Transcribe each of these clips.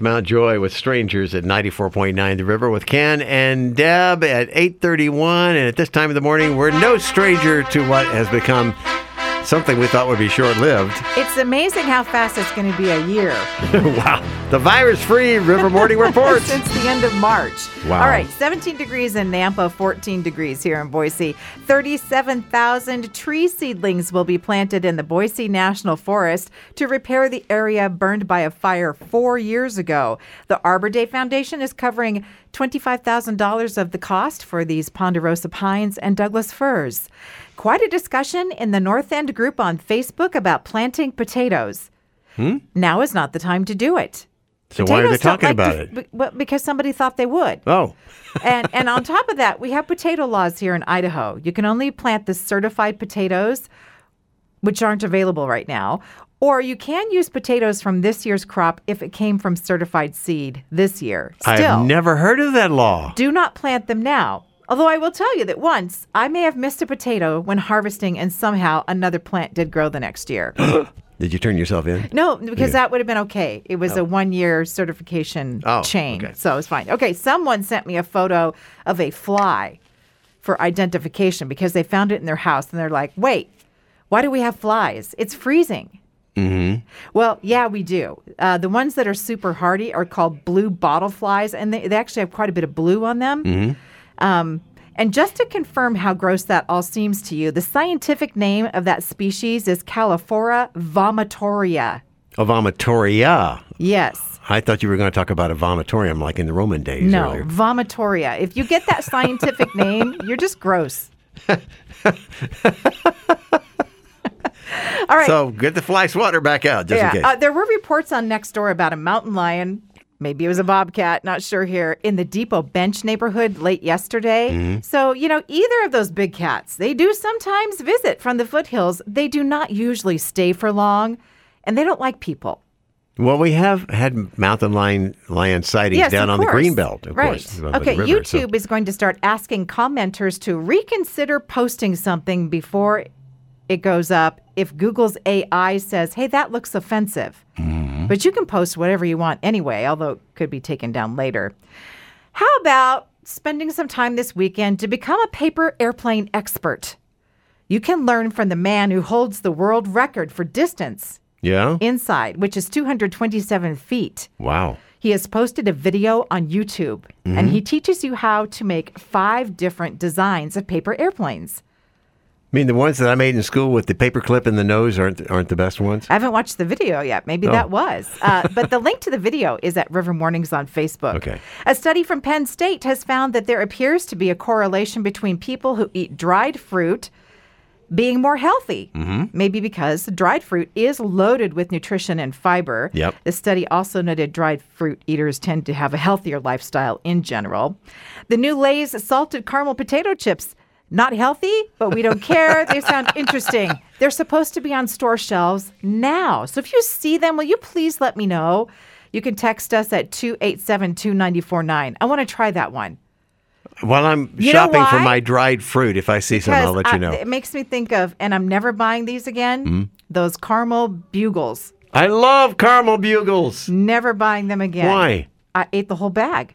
Mount Joy with Strangers at 94.9 The River with Ken and Deb at 8:31 and at this time of the morning we're no stranger to what has become something we thought would be short-lived. It's amazing how fast it's going to be a year wow. The virus-free River Morning Report. since the end of March. Wow. All right, 17 degrees in Nampa, 14 degrees here in Boise. 37,000 tree seedlings will be planted in the Boise National Forest to repair the area burned by a fire four years ago. The Arbor Day Foundation is covering $25,000 of the cost for these ponderosa pines and Douglas firs. Quite a discussion in the North End group on Facebook about planting potatoes. Hmm? Now is not the time to do it. So why are they talking like about to- it? well, because somebody thought they would. Oh. and and on top of that, we have potato laws here in Idaho. You can only plant the certified potatoes, which aren't available right now, or you can use potatoes from this year's crop if it came from certified seed this year. Still, I've never heard of that law. do not plant them now. Although I will tell you that once I may have missed a potato when harvesting, and somehow another plant did grow the next year. Did you turn yourself in? No, because that would have been okay. It was a one year certification Oh, chain. okay. So it was fine. Okay, someone sent me a photo of a fly for identification because they found it in their house and they're like, wait, why do we have flies? It's freezing. Mm-hmm. Well, yeah, we do. Uh, the ones that are super hardy are called blue bottle flies, and they, they actually have quite a bit of blue on them. Um, and just to confirm how gross that all seems to you, the scientific name of that species is Calliphora vomitoria. A vomitoria. Yes. I thought you were going to talk about a vomitorium like in the Roman days No, earlier. vomitoria. If you get that scientific name, you're just gross. All right. So get the fly swatter back out just in case. Uh, there were reports on Nextdoor about a mountain lion. Maybe it was a bobcat, not sure here, in the Depot Bench neighborhood late yesterday. Mm-hmm. So, you know, either of those big cats, they do sometimes visit from the foothills. They do not usually stay for long, and they don't like people. Well, we have had mountain lion lion sightings Yes, down on the course. green belt, of right. course. Okay, river, so- YouTube is going to start asking commenters to reconsider posting something before it goes up if Google's AI says, hey, that looks offensive. Mm-hmm. But you can post whatever you want anyway, although it could be taken down later. How about spending some time this weekend to become a paper airplane expert? You can learn from the man who holds the world record for distance Yeah. inside, which is 227 feet. wow. He has posted a video on YouTube and Mm-hmm. he teaches you how to make five different designs of paper airplanes. I mean, the ones that I made in school with the paper clip in the nose aren't aren't the best ones. I haven't watched the video yet. Maybe Oh. that was. Uh, but the link to the video is at River Mornings on Facebook. Okay. A study from Penn State has found that there appears to be a correlation between people who eat dried fruit being more healthy. Mm-hmm. Maybe because dried fruit is loaded with nutrition and fiber. Yep. The study also noted dried fruit eaters tend to have a healthier lifestyle in general. The new Lay's salted caramel potato chips. Not healthy, but we don't care. they sound interesting. They're supposed to be on store shelves now. So if you see them, will you please let me know? You can text us at 287 2949. I want to try that one. While I'm You shopping for my dried fruit, if I see some, I'll let I- you know. it makes me think of, and I'm never buying these again, Mm-hmm. those caramel bugles. I love caramel bugles. Never buying them again. Why? I ate the whole bag.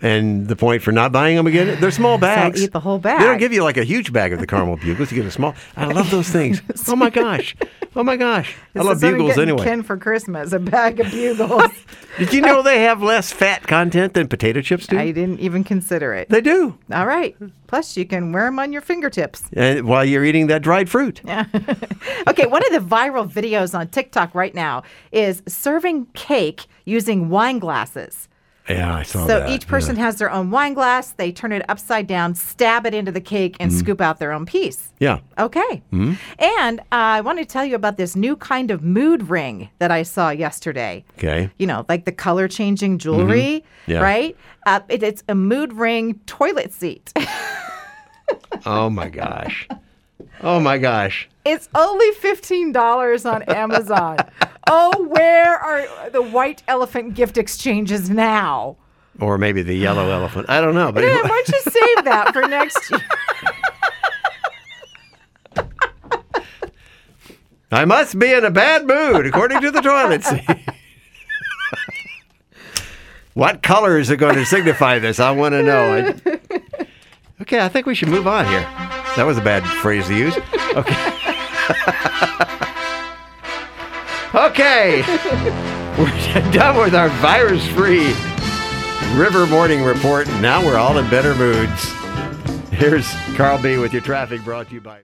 And the point for not buying them again, they're small bags. eat the whole bag. They don't give you like a huge bag of the caramel bugles. You get a small. I love those things. Oh my gosh. Oh my gosh. I This love is what I'm bugles getting anyway. Ken for Christmas, a bag of bugles. Did you know they have less fat content than potato chips do? I didn't even consider it. They do. All right. Plus, you can wear them on your fingertips. And while you're eating that dried fruit. Yeah. Okay, one of the viral videos on TikTok right now is serving cake using wine glasses. Yeah, I saw So that. So each person has their own wine glass. They turn it upside down, stab it into the cake, and Mm-hmm. scoop out their own piece. Yeah. Okay. And uh, I want to tell you about this new kind of mood ring that I saw yesterday. Okay. You know, like the color changing jewelry, Mm-hmm. Yeah. right? Uh, it, it's a mood ring toilet seat. Oh my gosh. Oh my gosh. it's only $15 on Amazon. oh, where are the white elephant gift exchanges now? Or maybe the yellow elephant. I don't know. But Yeah, why don't you save that for next year? I must be in a bad mood, according to the toilet seat. What color is it going to signify this? I want to know. I- okay, I think we should move on here. That was a bad phrase to use. Okay. okay. We're done with our virus free River Morning Report. Now we're all in better moods. Here's Carl B with your traffic brought to you by.